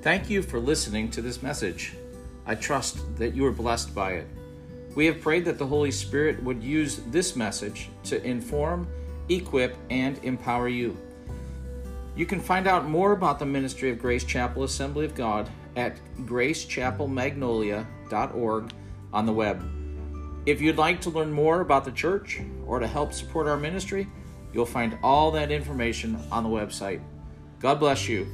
Thank you for listening to this message. I trust that you are blessed by it. We have prayed that the Holy Spirit would use this message to inform, equip, and empower you. You can find out more about the ministry of Grace Chapel Assembly of God at gracechapelmagnolia.org on the web. If you'd like to learn more about the church or to help support our ministry, you'll find all that information on the website. God bless you.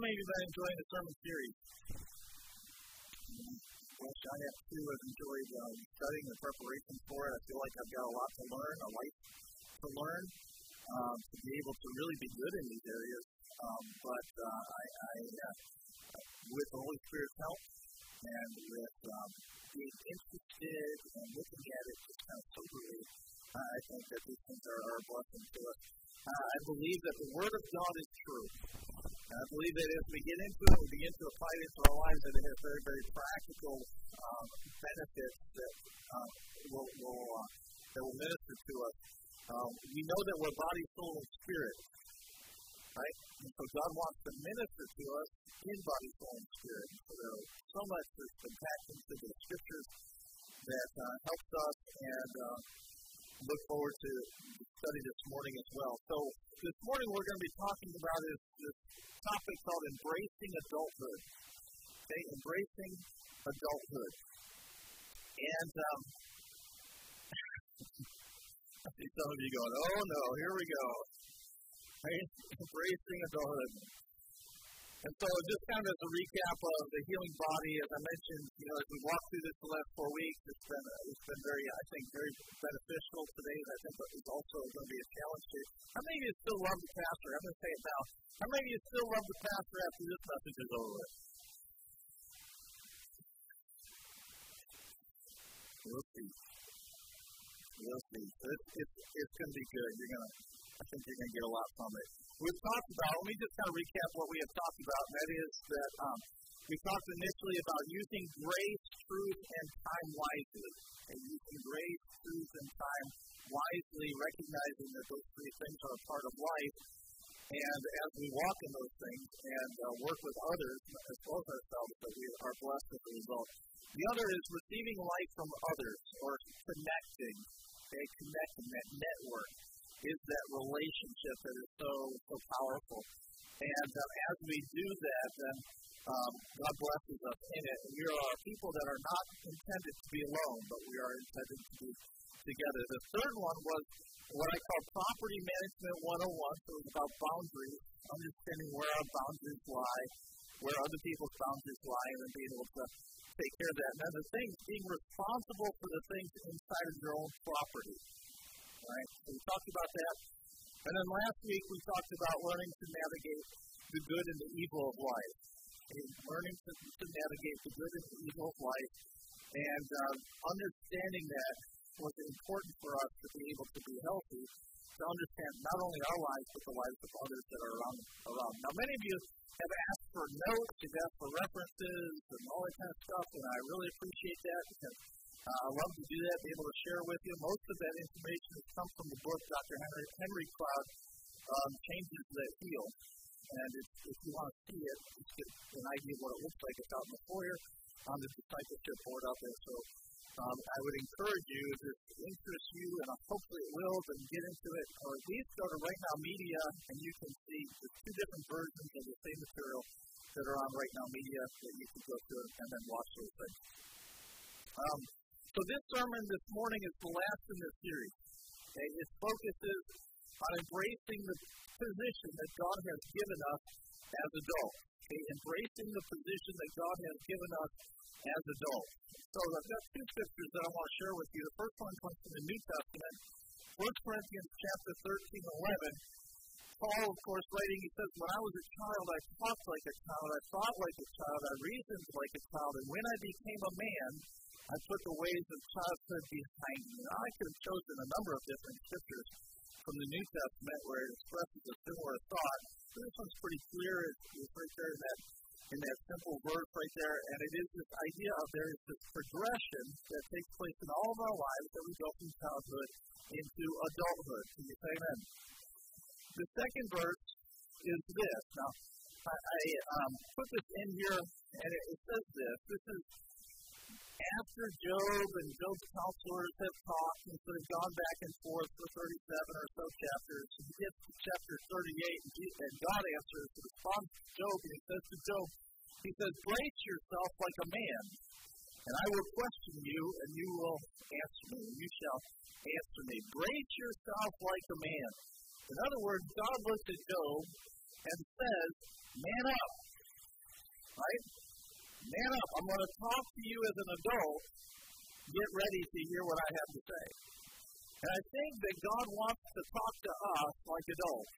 Many of you have been enjoying the sermon series? Well, I have too. I've enjoyed um, studying the preparation for it. I feel like I've got a lot to learn, a life to learn, um, to be able to really be good in these areas. Um, but uh, I, I uh, with the Holy Spirit's help and with um, being interested and looking at it just kind of soberly, uh, I think that these things are, are a blessing to us. Uh, I believe that the Word of God is true. I believe that as we get into it, we begin to apply it into our lives, that it has very, very practical um, benefits that uh, will, will uh, that will minister to us. Um, we know that we're body, soul, and spirit, right? And so God wants to minister to us in body, soul, and spirit. So there's so much that's been packed into the scriptures that uh, helps us, and uh, look forward to study this morning as well. So this morning we're going to be talking about is this topic called embracing adulthood. Okay, embracing adulthood. And um, I see some of you going, oh no, here we go. Embracing adulthood. And so, just kind of as a recap of the healing body, as I mentioned, you know, as we walk through this the last four weeks, it's been uh, it's been very, I think, very beneficial today. And I think it's also going to be a challenge to. How many of you still love the pastor? I'm going to say it now. How many of you still love the pastor after this message is over? We'll see. We'll see. It's, it's, it's going to be good. You're going to, I think you're going to get a lot from it. We've talked about, let me just kind of recap what we have talked about, and that is that um, we talked initially about using grace, truth, and time wisely. And using grace, truth, and time wisely, recognizing that those three things are a part of life. And as we walk in those things and uh, work with others, as well as ourselves, that we are blessed as a result. The other is receiving life from others or connecting, okay, connecting that network is that relationship that is so so powerful. And uh, as we do that, then um, God blesses us in it. We are people that are not intended to be alone, but we are intended to be together. The third one was what I call property management 101. So it was about boundaries, understanding where our boundaries lie, where other people's boundaries lie, and then being able to take care of that. And then the things, being responsible for the things inside of your own property. Right? So we talked about that. And then last week we talked about learning to navigate the good and the evil of life. Okay? Learning to, to navigate the good and the evil of life. And um, understanding that was important for us to be able to be healthy, to understand not only our lives, but the lives of others that are around. around. Now, many of you have asked for notes, you've asked for references, and all that kind of stuff, and I really appreciate that because uh, I love to do that, be able to share with you. Most of that information has come from the book Dr. Henry, Henry Cloud, um, Changes That Heal. And if, if you want to see it, just get an idea of what it looks like. It's out in the foyer on the discipleship board out there. So um, I would encourage you, if it interests you, and hopefully it will, then get into it, or at least go to Right Now Media, and you can see the two different versions of the same material that are on Right Now Media that you can go through and then watch those things. Um, so this sermon this morning is the last in this series. Okay? Its focus is on embracing the position that God has given us as adults. Okay? Embracing the position that God has given us as adults. So I've got two scriptures that I want to share with you. The first one comes from the New Testament, 1 Corinthians chapter 13, 11. Paul, of course, writing, he says, When I was a child, I talked like a child, I thought like a child, I reasoned like a child, and when I became a man, I put the ways of childhood behind me. Now, I could have chosen a number of different scriptures from the New Testament where it expresses a similar thought. This one's pretty clear. It's, it's right there in that in that simple verse right there. And it is this idea of there is this progression that takes place in all of our lives that we go from childhood into adulthood. Can you say amen? The second verse is this. Now, I, I um, put this in here, and it, it says this. This is after Job and Job's counselors have talked and sort of gone back and forth for 37 or so chapters, he gets to chapter 38, and, God answers to respond to Job, and he says to Job, he says, Brace yourself like a man, and I will question you, and you will answer me, and you shall answer me. Brace yourself like a man. In other words, God looks at Job and says, Man up. Right? Man up. I'm going to talk to you as an adult. Get ready to hear what I have to say. And I think that God wants to talk to us like adults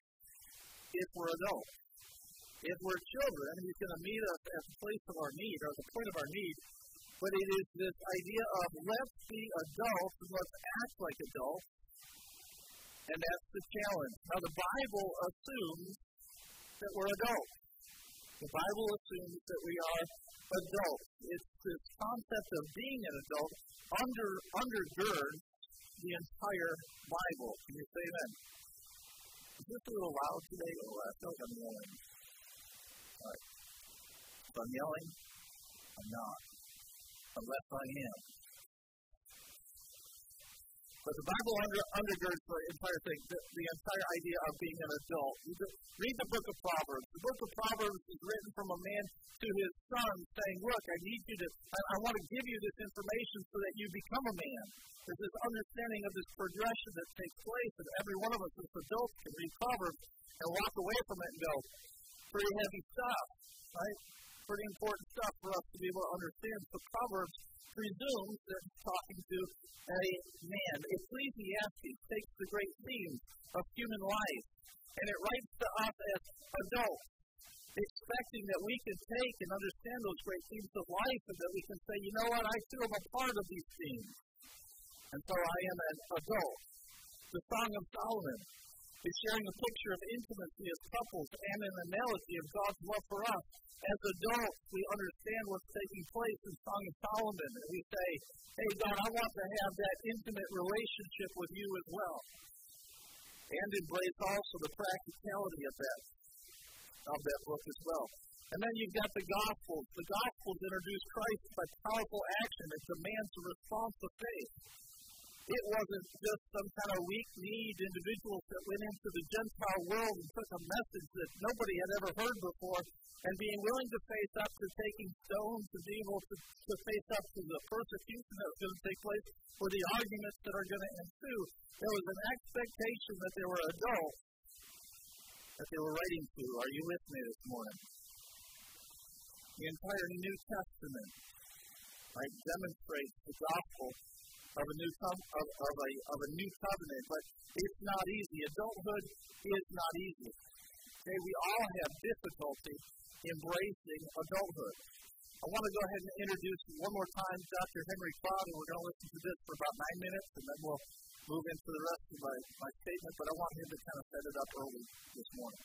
if we're adults. If we're children, He's going to meet us at the place of our need or the point of our need. But it is this idea of let's be adults and let's act like adults. And that's the challenge. Now, the Bible assumes that we're adults. The Bible assumes that we are adults. It's this concept of being an adult under undergirds the entire Bible. Can you say that? Is this a little loud today? Oh, I feel like I'm yelling. All right. If I'm yelling, I'm not. Unless I am. But the Bible under, undergirds the entire thing, the, the, entire idea of being an adult. Read the book of Proverbs. The book of Proverbs is written from a man to his son saying, Look, I need you to, I, I want to give you this information so that you become a man. There's this understanding of this progression that takes place, and every one of us as adults can read Proverbs and walk away from it and go, Pretty heavy stuff, right? Pretty important stuff for us to be able to understand. So Proverbs presumes that it's talking to a man. Ecclesiastes takes the great themes of human life and it writes to us as adults, expecting that we can take and understand those great themes of life and that we can say, you know what, I too am a part of these themes. And so I am an adult. The Song of Solomon is sharing a picture of intimacy as couples and an analogy of God's love for us. As adults, we understand what's taking place in Song of Solomon, and we say, Hey, God, I want to have that intimate relationship with you as well. And embrace also the practicality of that, of that book as well. And then you've got the Gospels. The Gospels introduce Christ by powerful action. It demands a response of faith. It wasn't just some kind of weak kneed individuals that went into the Gentile world and took a message that nobody had ever heard before and being willing to face up to taking stones to be able to, to face up to the persecution that was going to take place or the arguments that are going to ensue. There was an expectation that they were adults that they were writing to. Are you with me this morning? The entire New Testament right, demonstrates the gospel of a new of, of a of a new covenant, but it's not easy. Adulthood is not easy. Okay, we all have difficulty embracing adulthood. I want to go ahead and introduce one more time Dr. Henry Cloud, and we're going to listen to this for about nine minutes, and then we'll move into the rest of my, my statement. But I want him to kind of set it up early this morning.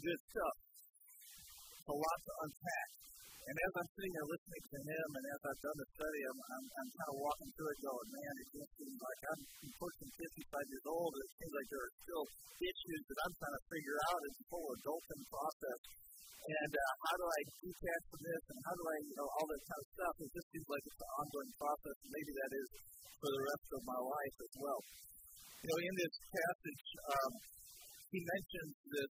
Good stuff. It's a lot to unpack. And as I'm sitting there listening to him, and as I've done the study, I'm, I'm, I'm kind of walking through it going, man, it just seems like I'm pushing 55 years old, and it seems like there are still issues that I'm trying to figure out as a whole adulting process. And uh, how do I detach from this, and how do I, you know, all that kind of stuff. It just seems like it's an ongoing process, and maybe that is for the rest of my life as well. You know, in this passage, um, he mentions this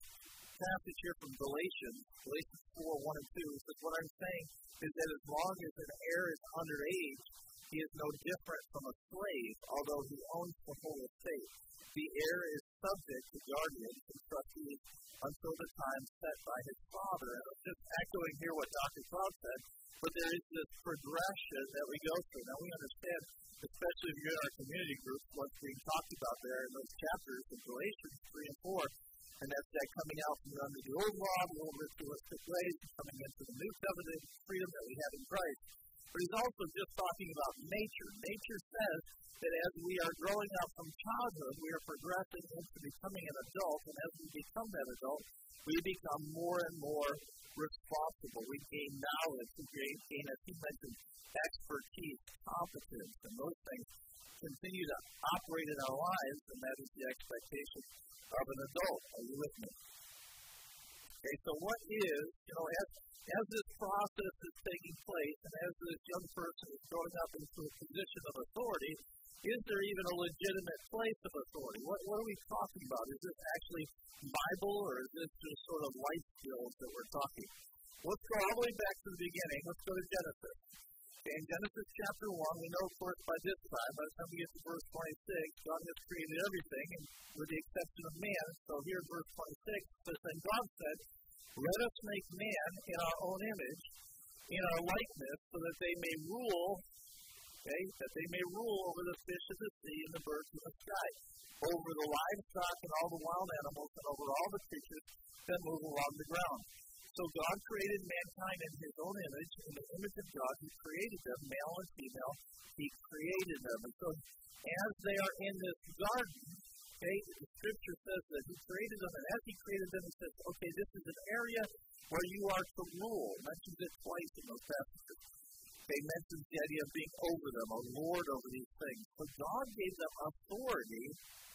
passage here from Galatians, Galatians 4 1 and 2. Says, What I'm saying is that as long as an heir is underage, he is no different from a slave, although he owns the whole estate. The heir is subject to guardians and trustees until the time set by his father. And I'm just echoing here what Dr. Cobb said, but there is this progression that we go through. Now, we understand, especially if you're in our community groups, what's being talked about there in those chapters in Galatians 3 and 4 and that's that coming out from under the old law, bit to what took coming into the new covenant freedom that we have in Christ. But he's also just talking about nature. Nature says that as we are growing up from childhood, we are progressing into becoming an adult, and as we become that adult, we become more and more responsible. We gain knowledge, we gain, as he mentioned, expertise, competence, and those things continue to operate in our lives, and that is the expectation of an adult. Are you with me? Okay, so what is, you know, as, as this process is taking place and as this young person is growing up into a position of authority, is there even a legitimate place of authority? What, what are we talking about? Is this actually Bible or is this just sort of life skills that we're talking? Let's go all the way back to the beginning. Let's go to Genesis. In Genesis chapter 1, we know, of course, by this time, by the time we get to verse 26, God has created everything, with the exception of man. So here, verse 26 says, And God said, Let us make man in our own image, in our likeness, so that they may rule, okay, that they may rule over the fish of the sea and the birds of the sky, over the livestock and all the wild animals, and over all the creatures that move along the ground. So God created mankind in his own image. In the image of God, he created them, male and female. He created them. And so as they are in this garden, okay, the scripture says that he created them, and as he created them, he says, okay, this is an area where you are to rule. Mentions it twice in those passages. They mentions the idea of being over them, a lord over these things. But God gave them authority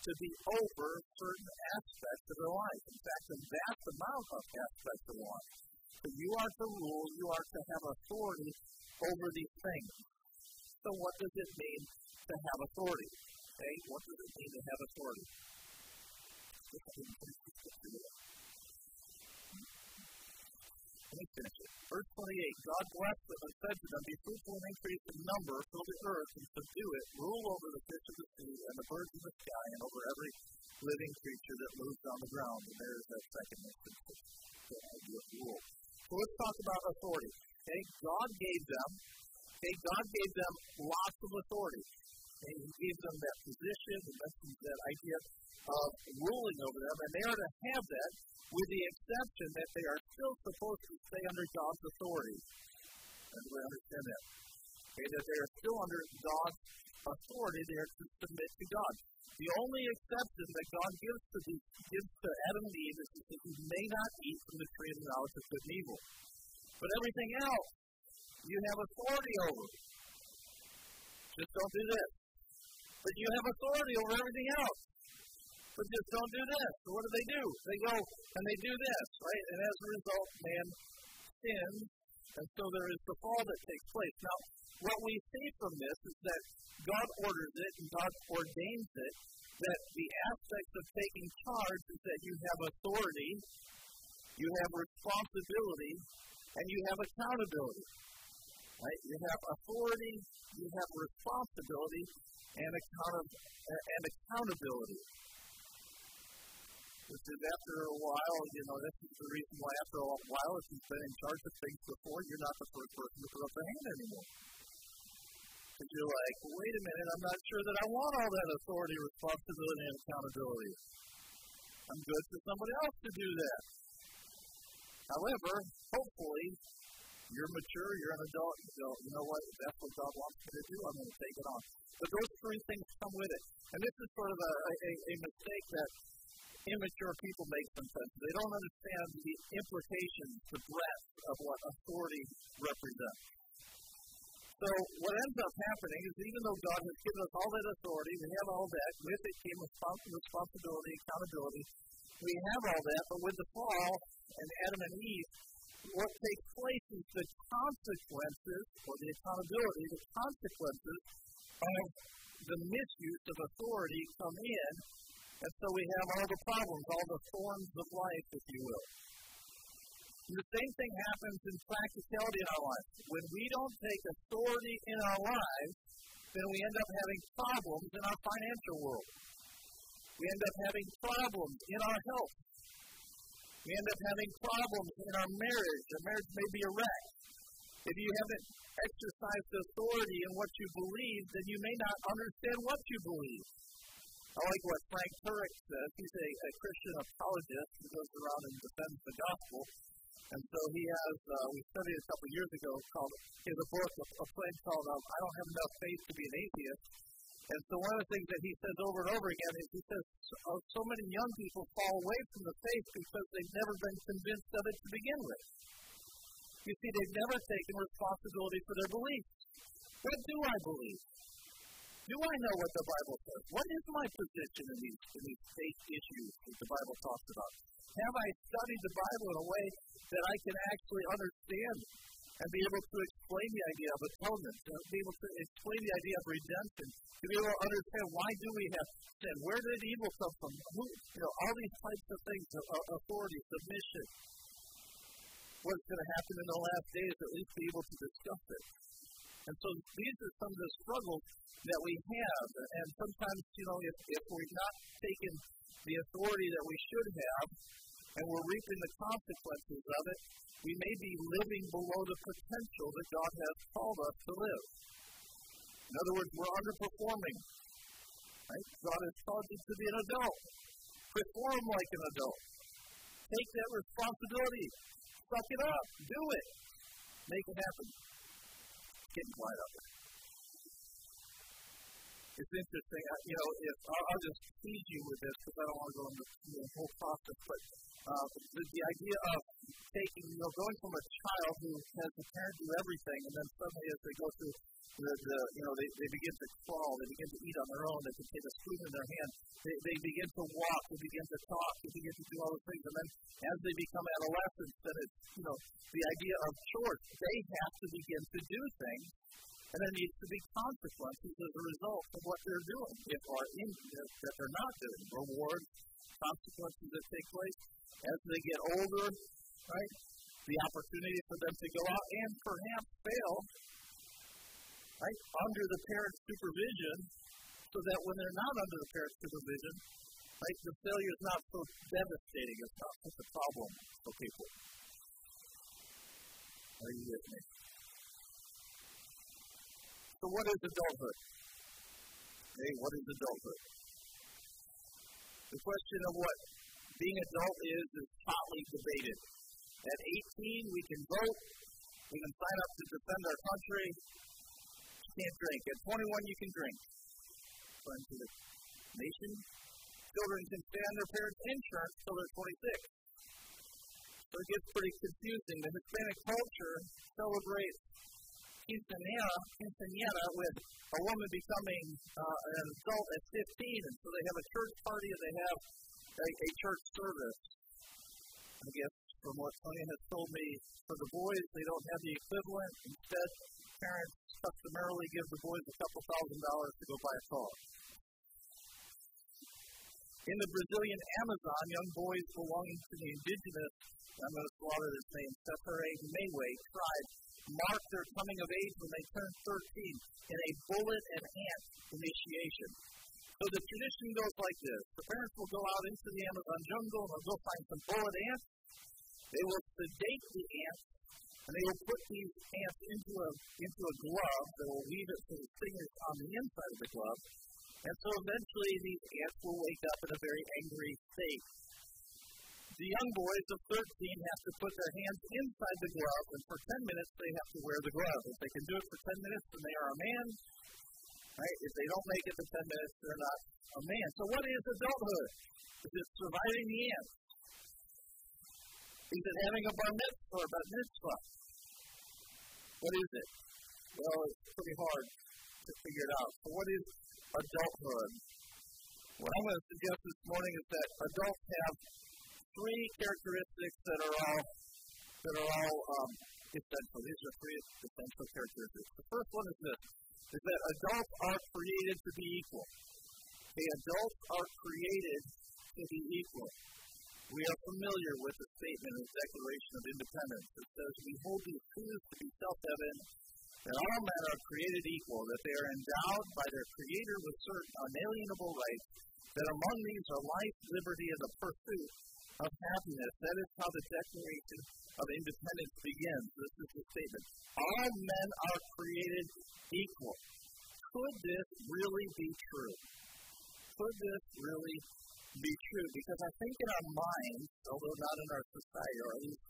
to be over certain aspects of their life. In fact, a vast amount of aspects of life. So you are to rule, you are to have authority over these things. So what does it mean to have authority? Okay, what does it mean to have authority? Verse 28 God blessed them and said to them, Be fruitful and increase in number, fill the earth and subdue it, rule over the fish of the sea and the birds of the sky, and over every living creature that moves on the ground. And there is that second instance the idea of rule. So let's talk about authority. Okay, God gave them, okay, God gave them lots of authority. Okay, he gave them that position, that idea of ruling over them, and they are to have that with the exception that they are still supposed to stay under God's authority. And we understand that. Okay, that they are still under God's authority, they are to submit to God. The only exception that God gives to, the, gives to Adam and Eve is that you may not eat from the tree of the knowledge of good and evil. But everything else, you have authority over. Just don't do this. But you have authority over everything else but just don't do this. So what do they do? They go and they do this, right? And as a result, man sins, and so there is the fall that takes place. Now, what we see from this is that God orders it and God ordains it, that the aspects of taking charge is that you have authority, you have responsibility, and you have accountability. Right? You have authority, you have responsibility, and, account- and accountability. Which is after a while, you know, this is the reason why after a while, if you've been in charge of things before, you're not the first person to put up a hand anymore. Because you're like, wait a minute, I'm not sure that I want all that authority, responsibility, and accountability. I'm good for somebody else to do that. However, hopefully, you're mature, you're an adult, you go, you know what, if that's what God wants me to do, I'm going to take it on. But those three things come with it. And this is sort of a, a, a mistake that immature people make sometimes. They don't understand the implications, the breadth of what authority represents. So what ends up happening is even though God has given us all that authority, we have all that, with it came responsibility, accountability. We have all that, but with the fall and Adam and Eve, what takes place is the consequences, or the accountability, the consequences of the misuse of authority come in, and so we have all the problems, all the thorns of life, if you will. And the same thing happens in practicality in our lives. When we don't take authority in our lives, then we end up having problems in our financial world. We end up having problems in our health. We end up having problems in our marriage. Our marriage may be a wreck. If you haven't exercised authority in what you believe, then you may not understand what you believe. I like what Frank Turek says. He's a, a Christian apologist who goes around and defends the gospel. And so he has, uh, we studied a couple years ago called, he has a book, a, a place called um, I Don't Have Enough Faith to Be an Atheist. And so one of the things that he says over and over again is he says, oh, so many young people fall away from the faith because they've never been convinced of it to begin with. You see, they've never taken responsibility for their beliefs. What do I believe? Do I know what the Bible says? What is my position in these, in these faith issues that the Bible talks about? Have I studied the Bible in a way that I can actually understand and be able to explain the idea of atonement, to be able to explain the idea of redemption, to be able to understand why do we have sin, where did evil come from, Who, you know, all these types of things, uh, uh, authority, submission. What's going to happen in the last days, at least be able to discuss it. And so these are some of the struggles that we have. And sometimes, you know, if, if we're not taking the authority that we should have, and we're reaping the consequences of it, we may be living below the potential that God has called us to live. In other words, we're underperforming. Right? God has called you to be an adult. Perform like an adult. Take that responsibility. Suck it up. Do it. Make it happen. Getting quiet there. It's interesting. You know, if I'll, I'll just tease you with this because I don't want to go into the whole process, but uh, the, the idea of taking, you know, going from a child who has the parent do everything, and then suddenly as they go through the, the you know, they, they begin to crawl, they begin to eat on their own, they can take a spoon in their hand, they, they begin to walk, they begin to talk, they begin to do all those things, and then as they become adolescents, then it's, you know, the idea of chores, they have to begin to do things, and there needs to be consequences as a result of what they're doing, if are in, that they're not doing, rewards, consequences that take place as they get older, right? The opportunity for them to go out and perhaps fail, right? Under the parent's supervision, so that when they're not under the parent's supervision, right, the failure is not so devastating. It's not such a problem for people. Are you with me? So, what is adulthood? Okay, what is adulthood? The question of what being adult is is hotly debated. At 18, we can vote, we can sign up to defend our country. You can't drink. At 21, you can drink. According to the nation, children can stay on their parents' insurance until they're 26. So it gets pretty confusing. The Hispanic culture celebrates quinceanera, quinceanera with a woman becoming uh, an adult at 15, and so they have a church party and they have a, a church service. I guess from what Sonia has told me, for the boys, they don't have the equivalent. Instead, parents customarily give the boys a couple thousand dollars to go buy a car. In the Brazilian Amazon, young boys belonging to the indigenous, I'm going to slaughter this name, Separe Mewe tribe, mark their coming of age when they turn 13 in a bullet and ant initiation. So the tradition goes like this. The parents will go out into the Amazon jungle and they'll go find some bullet ants. They will sedate the ants and they will put these ants into a, into a glove that will weave it to the fingers on the inside of the glove. And so eventually these ants will wake up in a very angry state. The young boys of 13 have to put their hands inside the glove, and for 10 minutes they have to wear the glove. If they can do it for 10 minutes, then they are a man. Right? If they don't make it to 10 minutes, they're not a man. So what is adulthood? Is it surviving the ants? Is it having a bar mitzvah or bar mitzvah? What is it? Well, it's pretty hard to figure it out. So, what is adulthood? What I'm going to suggest this morning is that adults have three characteristics that are all that are all um, essential. These are three essential characteristics. The first one is this: is that adults are created to be equal. The adults are created to be equal. We are familiar with the statement of the Declaration of Independence. It says, We hold these truths to be self evident that all men are created equal, that they are endowed by their Creator with certain unalienable rights, that among these are life, liberty, and the pursuit of happiness. That is how the Declaration of Independence begins. This is the statement All men are created equal. Could this really be true? Could this really be true? Because I think in our minds, although not in our society, or at least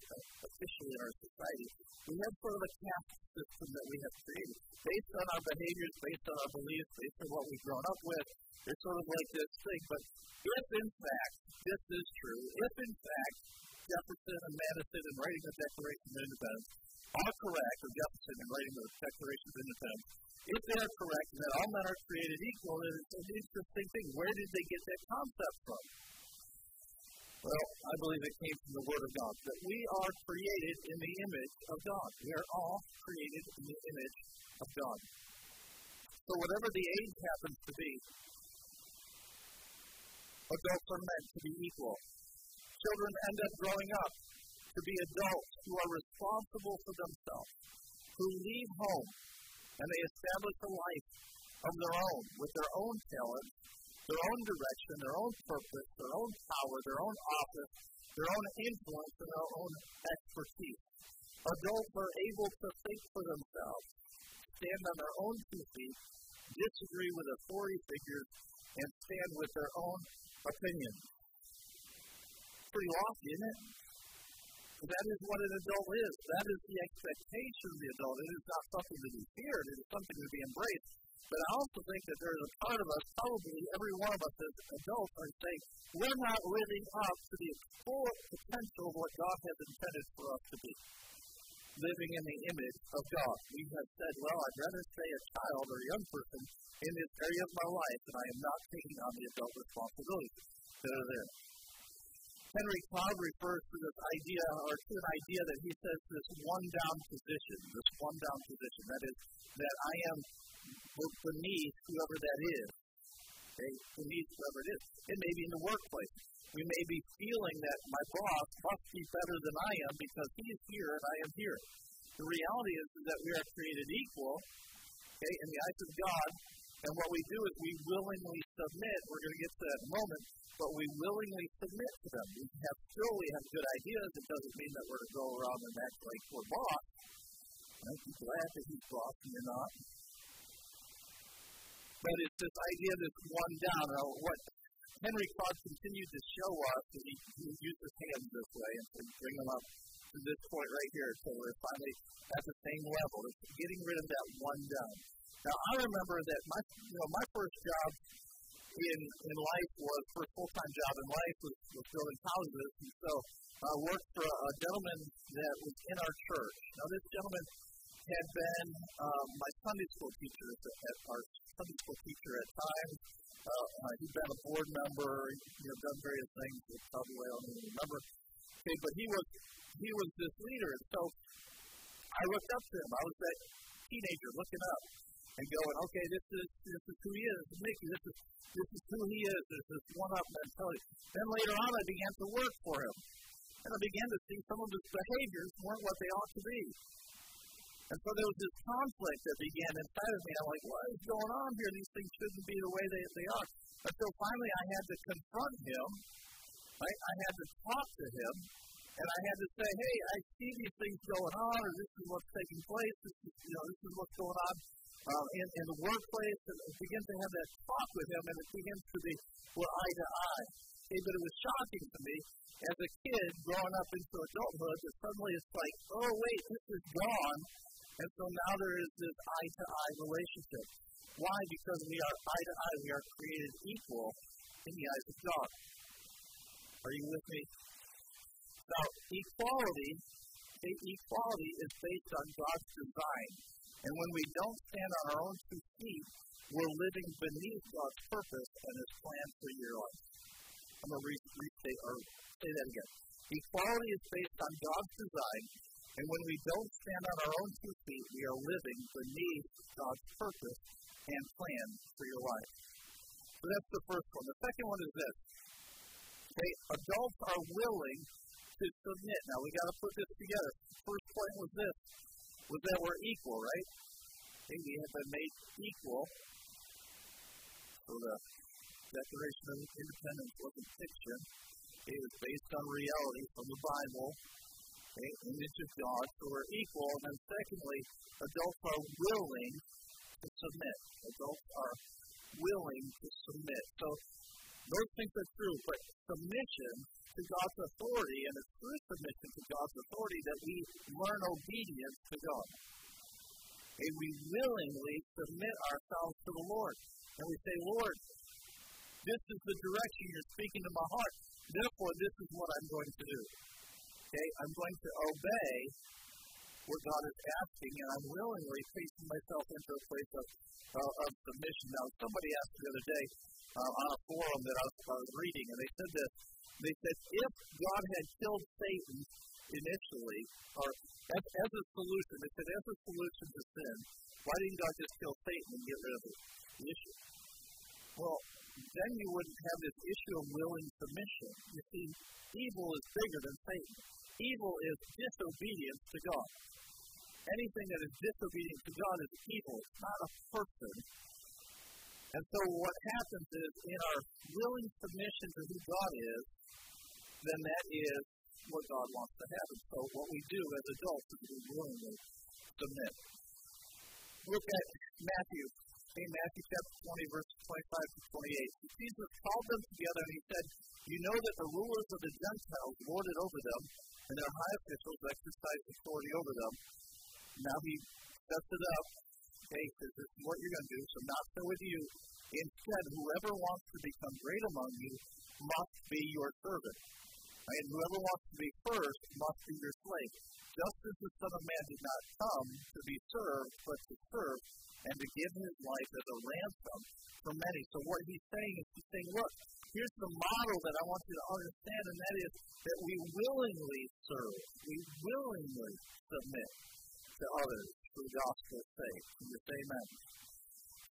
officially in our society, we have sort of a caste system that we have created. Based on our behaviors, based on our beliefs, based on what we've grown up with, it's sort of like this thing. But if in fact this is true, if in fact Jefferson and Madison in writing the Declaration of Independence are correct, or Jefferson in writing the Declaration of Independence, if they are correct that all men are created equal, then it's an interesting thing. Where did they get that concept from? Well, I believe it came from the Word of God, that we are created in the image of God. We are all created in the image of God. So, whatever the age happens to be, adults are meant to be equal. Children end up growing up to be adults who are responsible for themselves, who leave home and they establish a life of their own with their own talents, their own direction, their own purpose, their own power, their own office, their own influence, and their own expertise. Adults are able to think for themselves, stand on their own two feet, disagree with authority figures, and stand with their own opinions. Pretty lofty, isn't it? That is what an adult is. That is the expectation of the adult. It is not something to be feared. It is something to be embraced. But I also think that there is a part of us, probably every one of us as adults, are saying we're not living up to the full potential of what God has intended for us to be. Living in the image of God. We have said, well, I'd rather stay a child or a young person in this area of my life, and I am not taking on the adult responsibilities that are there. Henry Cloud refers to this idea, or to an idea that he says this one down position, this one down position. That is, that I am beneath whoever that is. Okay? Beneath whoever it is. It may be in the workplace. We may be feeling that my boss must be better than I am because he is here and I am here. The reality is, that we are created equal okay, in the eyes of God, and what we do is we willingly submit. We're going to get to that in a moment but we willingly submit to them. We have still we have good ideas. It doesn't mean that we're to go around and act like we're boss. Right? People act that he's boss and you're not. But it's this idea that's one down. Now, what Henry Cloud continued to show us, and he, he used his hands this way and bring them up to this point right here, so we're finally at the same level. It's getting rid of that one down. Now, I remember that my, you know, my first job in, in life was, first full time job in life was, was building houses. And so I uh, worked for a, gentleman that was in our church. Now, this gentleman had been um, my Sunday school teacher, at our Sunday school teacher at times. Uh, uh, he'd been a board member, you know, done various things that probably I don't even remember. Okay, but he was he was this leader, and so I looked up to him. I was that teenager looking up and going, okay, this is this is who he is. This is Mickey. This is this is who he is. This is one up mentality. Then later on, I began to work for him, and I began to see some of his behaviors weren't what they ought to be. And so there was this conflict that began inside of me. I'm like, what is going on here? These things shouldn't be the way they, they are. Until finally I had to confront him. Right? I had to talk to him. And I had to say, hey, I see these things going on, or this is what's taking place. This is, you know, this is what's going on um, in, in the workplace and begin to have that talk with him, and it begins to be well, eye to eye. Okay, but it was shocking to me as a kid growing up into adulthood that suddenly it's like, oh, wait, this is gone. And so now there is this eye to eye relationship. Why? Because we are eye to eye, we are created equal in the eyes of God. Are you with me? Now, equality, equality is based on God's design. And when we don't stand on our own two feet, we're living beneath God's purpose and His plan for your life. I'm going to re- restate or say that again. Equality is based on God's design, and when we don't stand on our own two feet, we are living beneath God's purpose and plan for your life. So that's the first one. The second one is this. Okay, adults are willing to submit. Now we got to put this together. First point was this: was that we're equal, right? Okay, we have been made equal. So the Declaration of Independence wasn't fiction. It was based on reality from the Bible. Okay, image of God, so we're equal. And then secondly, adults are willing to submit. Adults are willing to submit. So those things are true, but submission to God's authority, and it's through submission to God's authority that we learn obedience to God. And we willingly submit ourselves to the Lord. And we say, Lord, this is the direction you're speaking to my heart. Therefore, this is what I'm going to do. Okay? I'm going to obey what God is asking, and I'm willingly placing myself into a place of, uh, of submission. Now, somebody asked the other day uh, on a forum that I was, I was reading, and they said this. They said, if God had killed Satan initially, or as, as a solution, they said, as a solution to sin, why didn't God just kill Satan and get rid of the issue? Well, then you wouldn't have this issue of willing submission. You see, evil is bigger than Satan. Evil is disobedience to God. Anything that is disobedient to God is evil. It's not a person. And so what happens is, in our willing submission to who God is, then that is what God wants to happen. So what we do as adults is we willingly submit. Look at Matthew in Matthew chapter 20, verses 25 to 28. Jesus called them together and he said, You know that the rulers of the Gentiles lord it over them, and their high officials exercise authority over them. Now he sets it up. Says, This is what you're going to do, so not so with you. Instead, whoever wants to become great among you must be your servant. And whoever wants to be first must be your slave. Just as the Son of Man did not come to be served, but to serve and to give his life as a ransom for many. So what he's saying is he's saying, look, here's the model that I want you to understand, and that is that we willingly serve, we willingly submit to others for the gospel's sake. Can you say amen?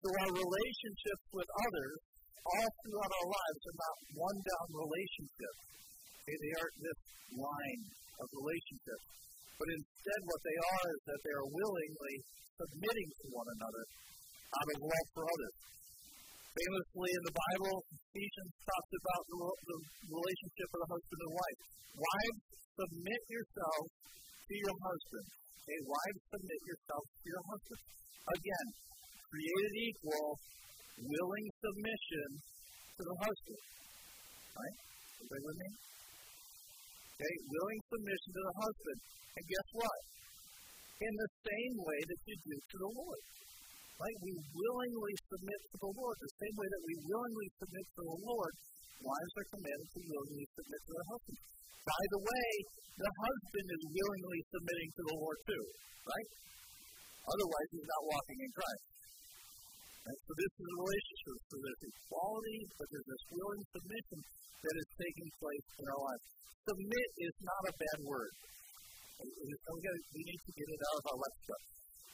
So our relationships with others all throughout our lives are not one down relationships. They aren't this line of relationships. But instead, what they are is that they are willingly submitting to one another out of love for others. Famously in the Bible, Ephesians talks about the, the relationship of the husband and wife. Wives, submit yourselves to your husband. Okay, wives, submit yourselves to your husband. Again, created equal, willing submission to the husband. Right? Everybody with me? Okay, willing submission to the husband. And guess what? In the same way that you do to the Lord. Right? We willingly submit to the Lord. The same way that we willingly submit to the Lord, wives are commanded to willingly submit to their husbands. By the way, the husband is willingly submitting to the Lord too, right? Otherwise, he's not walking in Christ. Right? So this is a relationship. So there's equality, but there's this willing submission that is taking place in our lives. Submit is not a bad word. We need to get it out of our lexicon.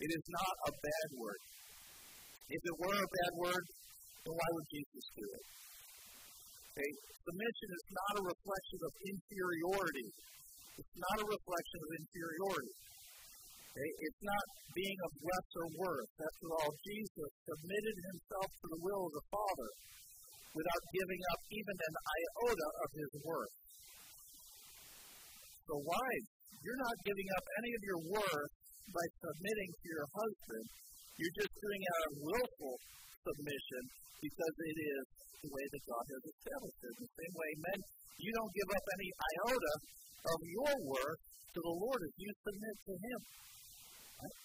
It is not a bad word. If it were a bad word, then why would Jesus do it? Okay? Submission is not a reflection of inferiority. It's not a reflection of inferiority. Okay? It's not being of lesser worth. After all, Jesus submitted himself to the will of the Father without giving up even an iota of his worth. So, wives, you're not giving up any of your worth by submitting to your husband. You're just doing out of willful submission because it is the way that God has established it. In the same way, men, you don't give up any iota of your worth to the Lord as you submit to Him. Right?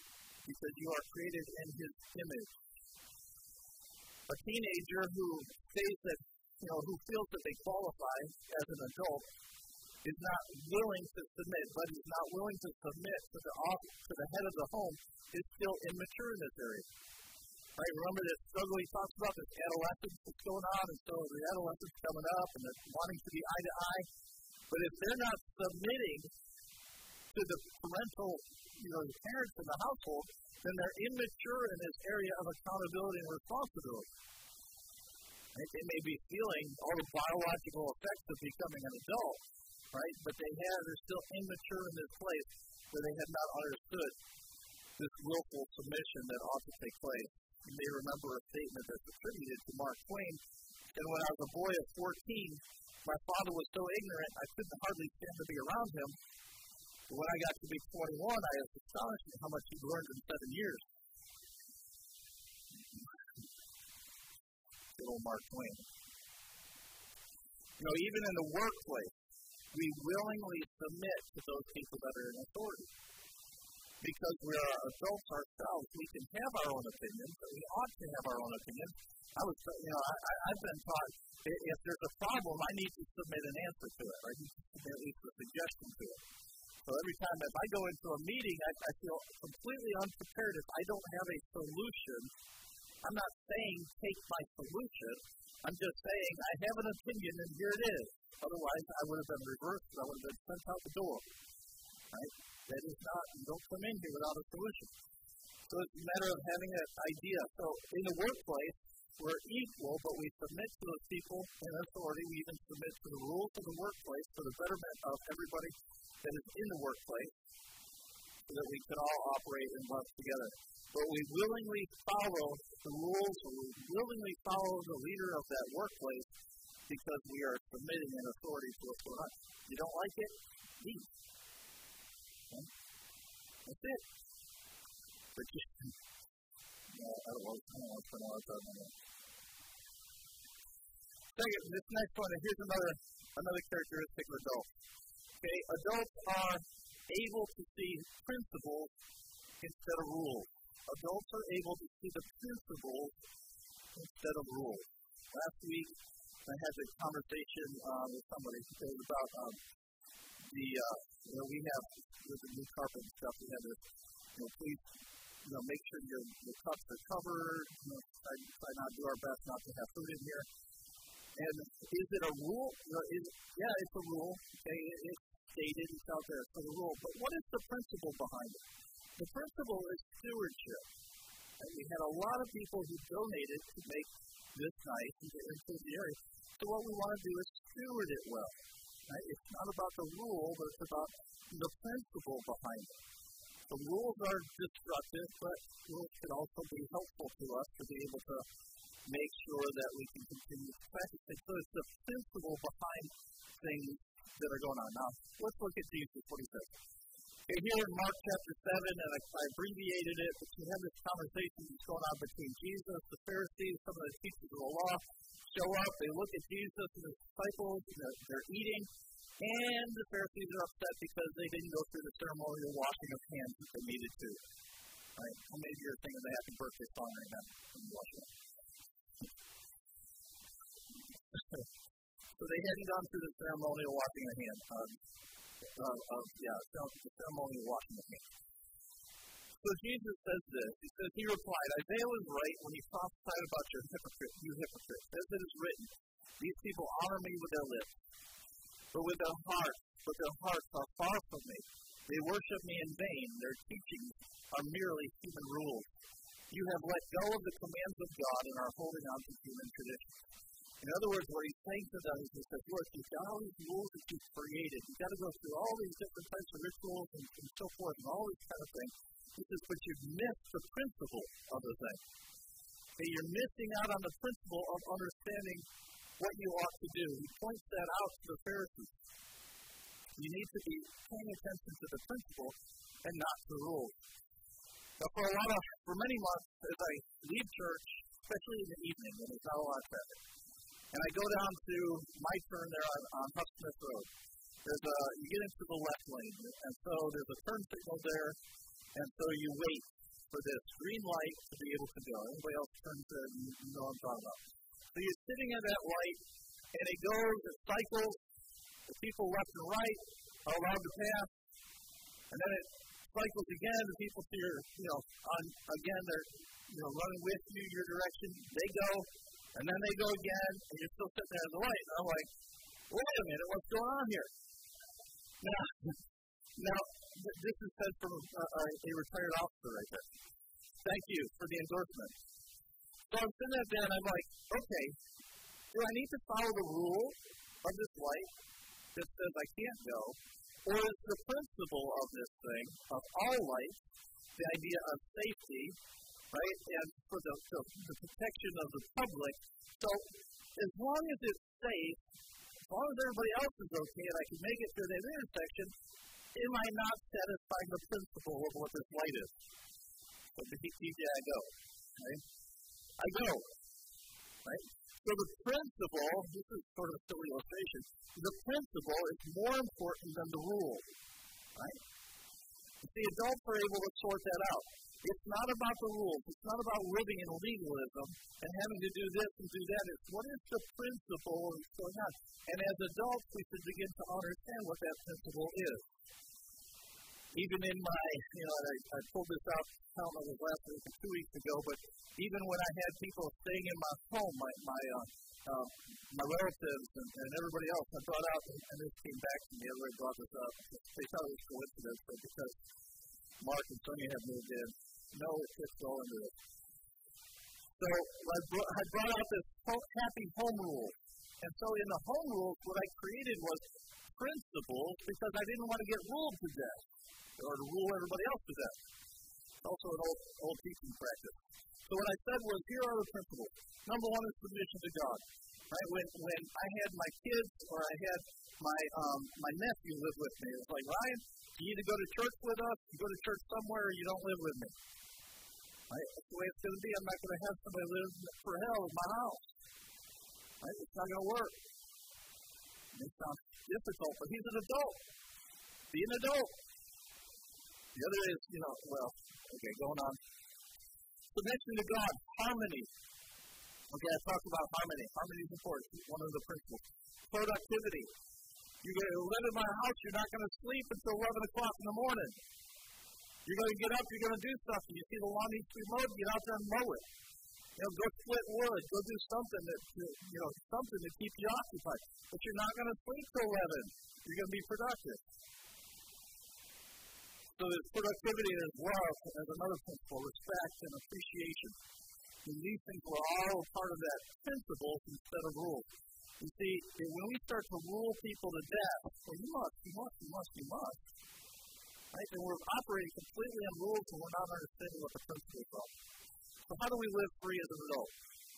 Because you are created in His image. A teenager who says that you know, who feels that they qualify as an adult is not willing to submit, but is not willing to submit to the off, to the head of the home, is still immature in this area. Right? Remember this struggle he talks about, this adolescence that's going on, and so the adolescence coming up and they're wanting to be eye to eye. But if they're not submitting to the parental, you know, the parents in the household, then they're immature in this area of accountability and responsibility. They may be feeling all the biological effects of becoming an adult, right? But they have, they're still immature in this place where they have not understood this willful submission that ought to take place. You may remember a statement that's attributed to Mark Twain. And when I was a boy of 14, my father was so ignorant I couldn't hardly stand to be around him. But when I got to be 21, I was astonished at how much he'd learned in seven years. Good old Mark Twain. You know, even in the workplace, we willingly submit to those people that are in authority. Because we are adults ourselves, we can have our own opinions, but we ought to have our own opinions. I was, you know, I, I've been taught if there's a problem, I need to submit an answer to it, or I need to submit at least a suggestion to it. So every time if I go into a meeting, I, I feel completely unprepared if I don't have a solution. I'm not saying take my solution. I'm just saying I have an opinion and here it is. Otherwise, I would have been reversed I would have been sent out the door. Right? That is not, you don't come in here without a solution. So it's a matter of having an idea. So in the workplace, we're equal, but we submit to those people in authority. We even submit to the rules of the workplace for the betterment of everybody that is in the workplace so that we can all operate and work together. But we willingly follow the rules, or we willingly follow the leader of that workplace because we are submitting an authority to what's going on. You don't like it? Leave. Okay? That's it. But you, no, I don't want to spend a lot of time on that. Second, this next one, here's another another characteristic of adults. Okay, adults are able to see principles instead of rules. Adults are able to see the principles instead of rules. Last week, I had a conversation uh, with somebody it was about um, the, uh, you know, we have with the new carpet and stuff, we have this, you know, please, you know, make sure your, your cups are covered, you know, try, try not do our best not to have food in here. And is it a rule? You know, is, yeah, it's a rule. Okay, it, it's stated, it's out there, it's a rule. But what is the principle behind it? The principle is stewardship. And we had a lot of people who donated to make this nice and to improve the area. So what we want to do is steward it well. Right? It's not about the rule, but it's about the principle behind it. The rules are destructive, but rules can also be helpful to us to be able to make sure that we can continue to practice it. So it's the principle behind things that are going on. Now, let's look at Jesus, what he says. Okay, here in Mark chapter 7, and I, I abbreviated it, but you have this conversation that's going on between Jesus, the Pharisees, some of the teachers of the law show up, they look at Jesus and his disciples, and they're, they're eating, and the Pharisees are upset because they didn't go through the ceremonial washing of hands that they needed to. Right? Well, maybe you're thinking the happy birthday song right now. So they hadn't gone through the ceremonial washing of hands. Um, of, of yeah, the ceremonial washing of hands. So Jesus says this. He says, He replied, Isaiah was right when he prophesied about your hypocrite, you hypocrites. As it is written, These people honor me with their lips, but with their hearts, but their hearts are far from me. They worship me in vain. Their teachings are merely human rules. You have let go of the commands of God and are holding on to human traditions. In other words, what he's saying to them is he says, look, you've got all these rules that you've created. You've got to go through all these different types of rituals and, and so forth and all these kind of things. He says, but you've missed the principle of the thing. Okay, you're missing out on the principle of understanding what you ought to do. He points that out to the Pharisees. You need to be paying attention to the principle and not the rules. Now, for a lot of, for many months, as I leave church, especially in the evening when there's not a lot of traffic, and I go down to my turn there on, on Huff Smith Road. There's a, you get into the left lane, and so there's a turn signal there, and so you wait for this green light to be able to go. Anybody else turns in, you know what I'm talking about. So you're sitting at that light, and it goes, it cycles. The people left and right are allowed to pass, and then it cycles again. The people your, you know, on again they're, you know, running with you your direction. They go, and then they go again, and you're still sitting there in the light. And I'm like, wait a minute, what's going on here? Now, now this is said from a, a, retired officer right there. Thank you for the endorsement. So I'm sitting there and I'm like, okay, do I need to follow the rule of this light that says I can't go? Or is the principle of this thing, of all lights, the idea of safety, right, and for the, the, the protection of the public? So as long as it's safe, as long as everybody else is okay and I can make it to that intersection, am I not satisfying the principle of what this light is? So I go. Right? I go. Right? So the principle, this is sort of a silly illustration, the principle is more important than the rule. Right? The adults are able to sort that out. It's not about the rules. It's not about living in legalism and having to do this and do that. It's what is the principle that's going on. And as adults, we should begin to understand what that principle is even in my, you know, I, I pulled this out, I don't it was last week two weeks ago, but even when I had people staying in my home, my, my, uh, uh, my relatives and, and everybody else, I brought out, and this came back to me, everybody brought this up. They thought it was coincidence, but because Mark and Sonia have moved in, no, it fits all into this. So I brought, I brought out this happy home rule. And so in the home rules, what I created was principles because I didn't want to get ruled to death or to rule everybody else to death. Also an old, old teaching practice. So what I said was, here are the principles. Number one is submission to God. Right? When, when I had my kids or I had my um, my nephew live with me, it was like, Ryan, you either go to church with us, you go to church somewhere, or you don't live with me. Right? That's the way it's going to be. I'm not going to have somebody live for hell in my house. Right? It's not going to work. It sounds difficult, but he's an adult. Be an adult. The other is, you know, well, okay, going on. Submission to God, harmony. Okay, I talked about harmony. Harmony is important. One of the principles. Productivity. To live in my house. You're not going to sleep until 11 o'clock in the morning. You're going to get up. You're going to do something. You see the lawn needs to be mowed. Get out there and mow it. You know, go split wood. Go do something that you know something to keep you occupied. But you're not going to sleep till 11. You're going to be productive. So there's productivity there's love as another principle, respect and appreciation. And these things are all part of that principle instead of rules. You see, when we start to rule people to death, well, you must, you must, you must, you must. Right? And we're operating completely on rules and we're not understanding what the principles are. So how do we live free as an adult?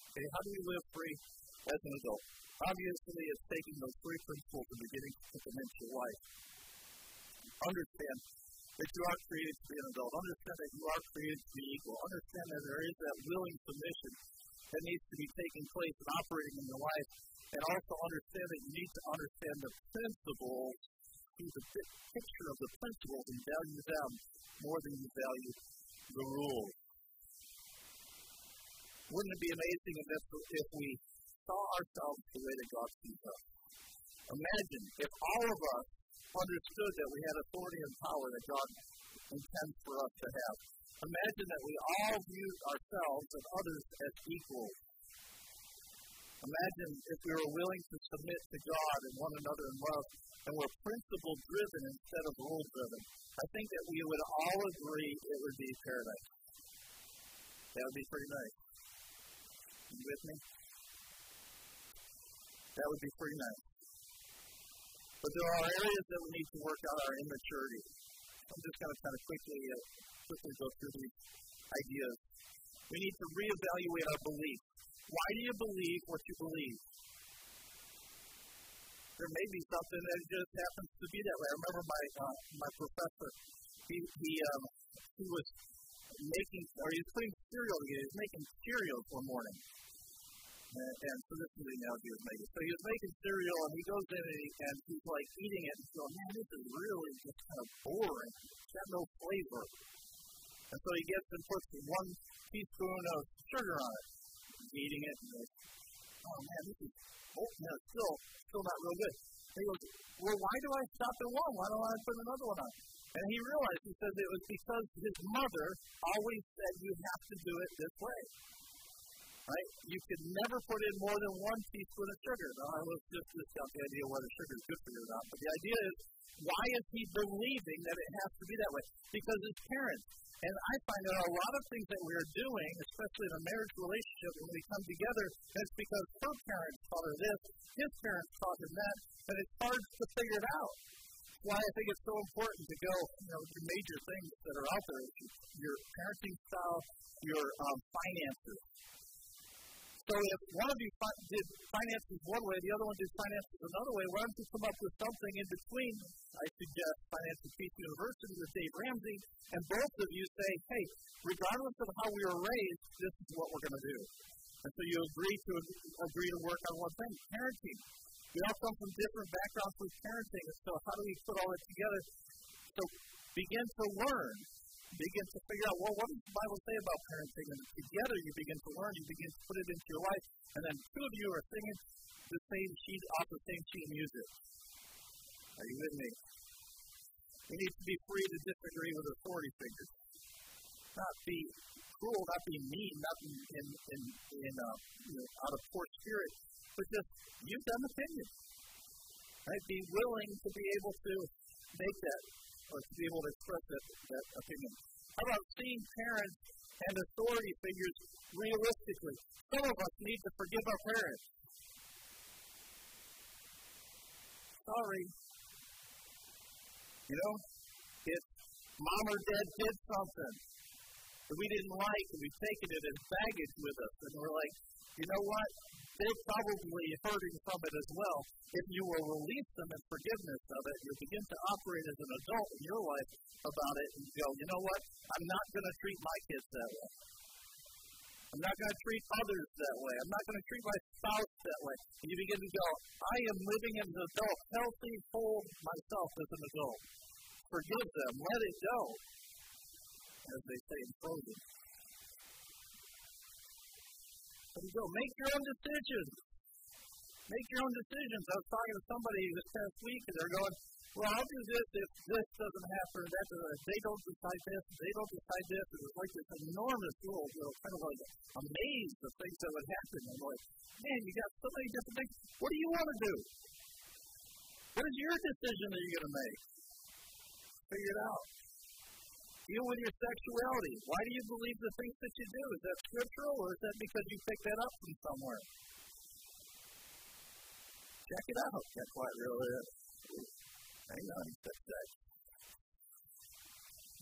Okay, how do we live free as an adult? Obviously, it's taking those three principles and beginning to into your life. Understand that you are created to be an adult. Understand that you are created to be equal. Understand that there is that willing submission that needs to be taking place and operating in your life. And also understand that you need to understand the principles, see the picture of the principles and value them more than you value the rules. Wouldn't it be amazing if, if we saw ourselves the way that God sees us? Imagine if all of us understood that we had authority and power that God intends for us to have. Imagine that we all view ourselves and others as equals. Imagine if we were willing to submit to God and one another in love and were principle driven instead of rule driven. I think that we would all agree it would be paradise. That would be pretty nice. You with me? That would be pretty nice. But there are areas that we need to work out our immaturity. I'm just going to kind of quickly, uh, quickly go through these ideas. We need to reevaluate our beliefs. Why do you believe what you believe? There may be something that just happens to be that way. I remember my uh, my professor. He he um, he was making or he was putting cereal together. He was making cereal one morning, and, so this is the analogy he was making. So he was making cereal, and he goes in and, he, and he's like eating it, and he's going, "Man, this is really just kind of boring. It's got no flavor." And so he gets and puts one teaspoon of sugar on it. He's eating it, and goes, oh man, this is, oh man, still, still not real good. And he goes, well, why do I stop at one? Why don't I put another one on? And he realized, he says it was because his mother always said you have to do it this way. Right? You could never put in more than one teaspoon of sugar. Now, I was just discussing the idea whether sugar is good for you or not. But the idea is, why is he believing that it has to be that way? Because his parents. And I find that a lot of things that we're doing, especially in a marriage relationship, when we come together, it's because her parents taught her this, his parents taught him that, and it's hard to figure it out. Why I think it's so important to go, you know, to major things that are out there, your parenting style, your um, finances, so if one of you did finances one way, the other one did finances another way, why don't you come up with something in between? I suggest Financial Peace University with Dave Ramsey, and both of you say, hey, regardless of how we were raised, this is what we're going to do. And so you agree to agree to work on one thing, parenting. We all come from different backgrounds with parenting, and so how do we put all that together? So begin to learn begin to figure out, well, what does the Bible say about parenting? And together you begin to learn, you begin to put it into your life, and then two of you are singing the same sheet off the same sheet of music. Are you with me? We need to be free to disagree with authority figures. Not be cruel, not be mean, not be in, in, in uh, you know, out of poor spirit, but just use them opinions. Right? Be willing to be able to make that or to be able to express that, that opinion. How about seeing parents and authority figures realistically? Some of us need to forgive our parents. Sorry. You know, if mom or dad did something that we didn't like and we've taken it as baggage with us, and we're like, you know what? They're probably hurting from it as well. If you will release them in forgiveness of it, you'll begin to operate as an adult in your life about it and go, you know what? I'm not going to treat my kids that way. I'm not going to treat others that way. I'm not going to treat my spouse that way. And you begin to go, I am living as an adult, healthy, whole myself as an adult. Forgive them. Let it go. As they say in Frozen. There you go. Make your own decisions. Make your own decisions. I was talking to somebody this past week, and they're going, well, I'll do this if this doesn't happen, or that doesn't. They don't decide this, they don't decide this. It was like this enormous world, you know, kind of like a maze of things that would happen. And like, man, you got so many different things. What do you want to do? What is your decision that you're going to make? Figure it out. Deal with your sexuality. Why do you believe the things that you do? Is that scriptural or is that because you picked that up from somewhere? Check it out. That's what it really is. Hang on, that's that.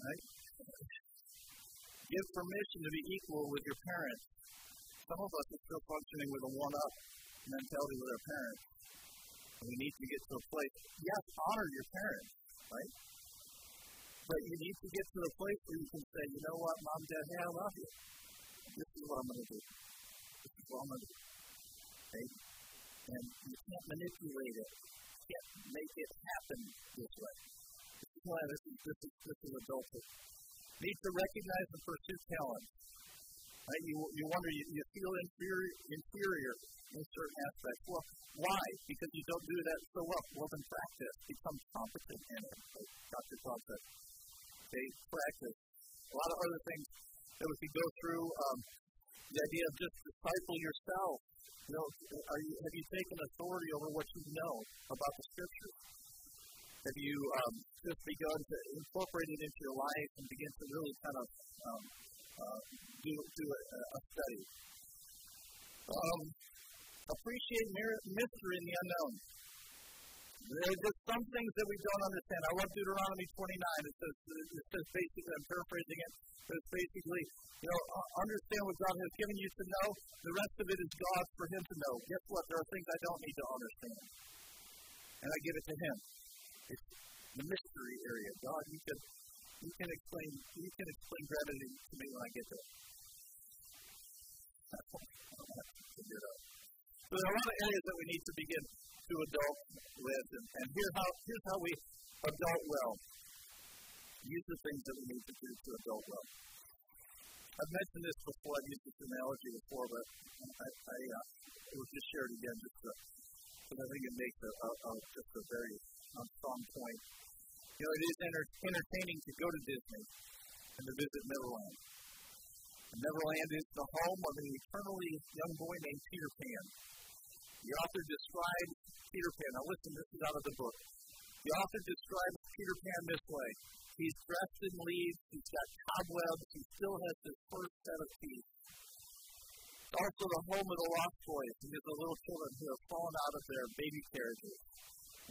Right? Give permission to be equal with your parents. Some of us are still functioning with a one-up mentality with our parents. And we need to get to a place. Yes, honor your parents, right? But you need to get to the place where you can say, you know what, mom, dad, hey, I love you. This is what I'm going to do. This is what I'm going to do. Okay? And you can't manipulate it. You can't make it happen this way. This is why this is, this is, this is adulthood. Need to recognize and pursue talent. Right? You, you wonder, you, you feel inferior, inferior in certain aspects. Well, why? Because you don't do that so well. Well, then practice. Become competent in it. Like Dr. Todd said faith practice. A lot of other things that we could go through. Um, the idea of just disciple yourself. You know, are you, have you taken authority over what you know about the Scriptures? Have you um, just begun to incorporate it into your life and begin to really kind of um, uh, do, do a, a study? Um, appreciate mystery in the unknown. There's just some things that we don't understand. I love Deuteronomy 29. It says, it says basically, I'm paraphrasing it, but it's basically, you know, uh, understand what God has given you to know. The rest of it is God for Him to know. Guess what? There are things I don't need to understand. And I give it to Him. It's the mystery area. God, you can, you can explain, you can explain gravity to me when I get there. So there are a lot of areas that we need to begin to adult with. And, and here how, here's how we adult well. Use the things that we need to do to adult well. I've mentioned this before. I've used this analogy before, but I, I uh, was just share share it again just because I think it makes a, a, a, just a very um, strong point. You know, it is enter- entertaining to go to Disney and to visit Neverland. Neverland is the home of an eternally young boy named Peter Pan. The author describes Peter Pan. Now, listen, this is out of the book. The author describes Peter Pan this way He's dressed in leaves, he's got cobwebs, he still has his first set of teeth. It's also the home of the lost boys and the little children who have fallen out of their baby carriages.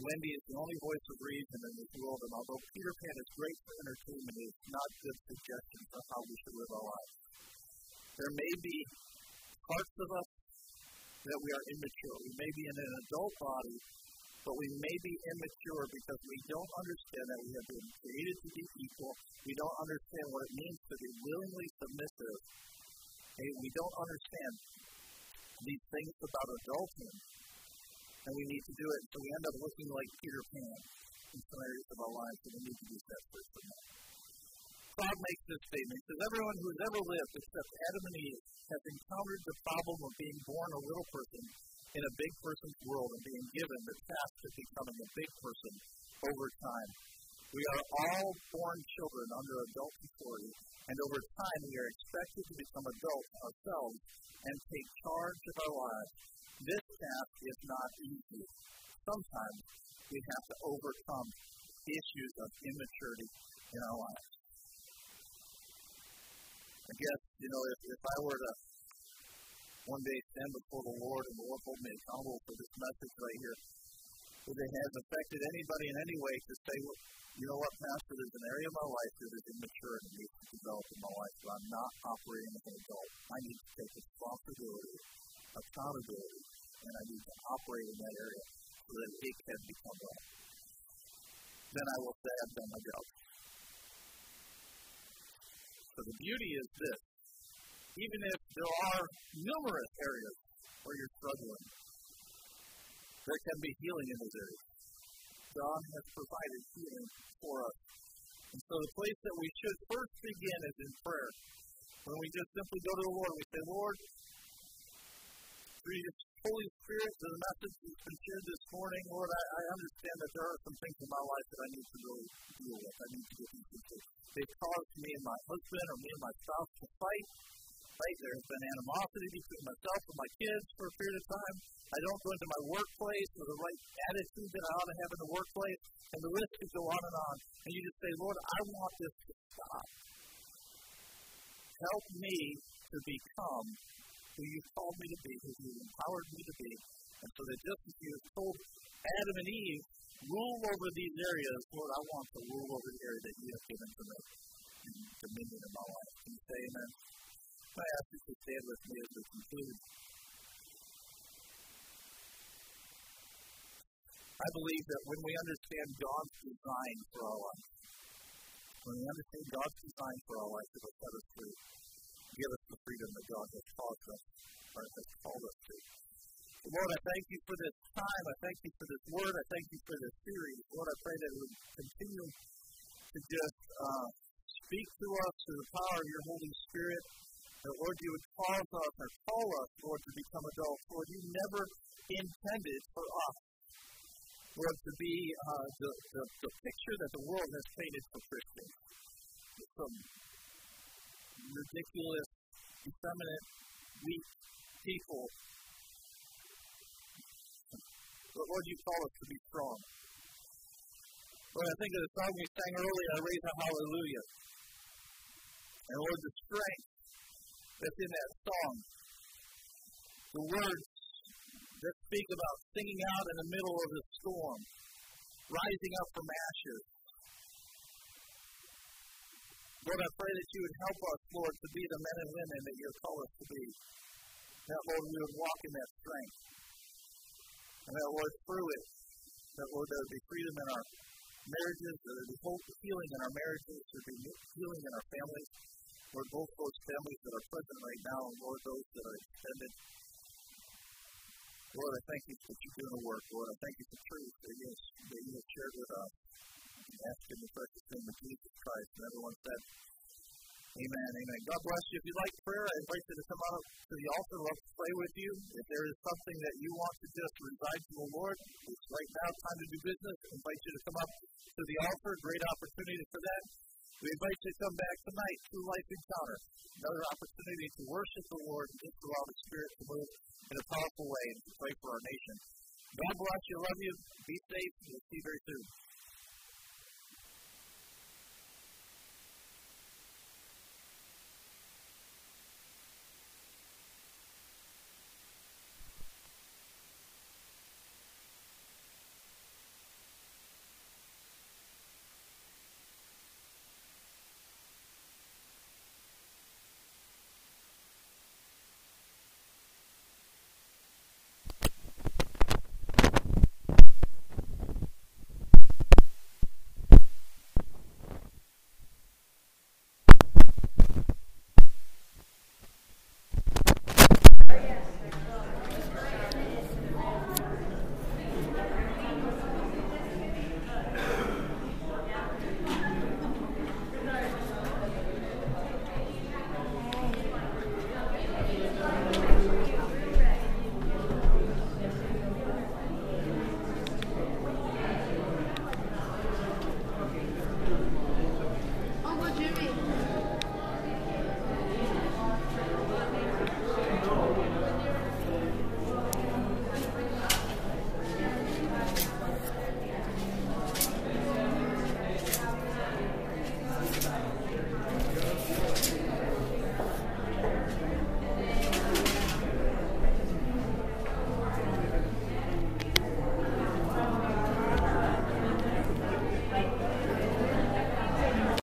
Wendy is the only voice of reason in this world, and although Peter Pan is great for entertainment, it's not good suggestion for how we should live our lives. There may be parts of us that we are immature. We may be in an adult body, but we may be immature because we don't understand that we have been created to be equal. We don't understand what it means to be willingly submissive. And we don't understand these things about adulthood. And we need to do it. So we end up looking like Peter Pan in some areas of our lives, and we need to be separate from that. God makes this statement. He says, Everyone who has ever lived except Adam and Eve has encountered the problem of being born a little person in a big person's world and being given the task of becoming a big person over time. We are all born children under adult authority, and over time we are expected to become adults ourselves and take charge of our lives. This task is not easy. Sometimes we have to overcome issues of immaturity in our lives. I guess, you know, if, if I were to one day stand before the Lord and the Lord hold me accountable for this message right here. If it has affected anybody in any way to say, well, you know what, Pastor, there's an area of my life that is immature and needs to develop in my life, but I'm not operating as an adult. I need to take responsibility, accountability, and I need to operate in that area so that it can become right. Then I will say I've done my job. So the beauty is this even if there are numerous areas where you're struggling, there can be healing in those areas. God has provided healing for us. And so the place that we should first begin is in prayer. When we just simply go to the Lord, we say, Lord, through your Holy Spirit, to the message that's been shared this morning, Lord, I, I understand that there are some things in my life that I need to really deal with. I need to get into. They've caused me and my husband or me and my spouse to fight. Right? There's been animosity between myself and my kids for a period of time. I don't go into my workplace with the right attitude that I ought to have in the workplace, and the list could go on and on. And you just say, Lord, I want this to stop. Help me to become who you've called me to be, who you've empowered me to be. And so that just as you told Adam and Eve, rule over these areas, Lord, I want to rule over the area that you have given to me in dominion in my life. Can you say amen? I ask you to stand with me as we conclude. I believe that when we understand God's design for our life, when we understand God's design for our life, it will set us free, give us the freedom that God has caused us, or has called us to. Lord, I thank you for this time. I thank you for this word. I thank you for this series. Lord, I pray that it would continue to just uh, speak to us through the power of your Holy Spirit. That, Lord, you would cause us or call us, Lord, to become adults. Lord, you never intended for us, Lord, to be uh, the, the, the picture that the world has painted for Christians. Some ridiculous, effeminate, weak people. But Lord, you call us to be strong. Lord, I think of the song we sang earlier, I raise a hallelujah. And Lord, the strength that's in that song. The words that speak about singing out in the middle of the storm, rising up from ashes. Lord, I pray that you would help us, Lord, to be the men and women that you called us to be. That, Lord, we would walk in that strength. And that, Lord, through it, that, Lord, there would be freedom in our marriages, there would be hope, healing in our marriages, there would be healing in our families. Lord, both those families that are present right now, and Lord, those that are extended. Lord, I thank you for you're doing the work. Lord, I thank you for truth that you, that you have shared with us. Ask in the precious name of Jesus Christ. And everyone said, Amen, amen. God bless you. If you'd like prayer, I invite you to come out to the altar. Love to pray with you. If there is something that you want to just reside to the Lord, it's right now time to do business. I invite you to come up to the altar. Great opportunity for that. We invite you to come back tonight to Life Encounter. Another opportunity to worship the Lord and just allow the Spirit to move in a powerful way and to pray for our nation. God bless you. Love you. Be safe. We'll see you very soon.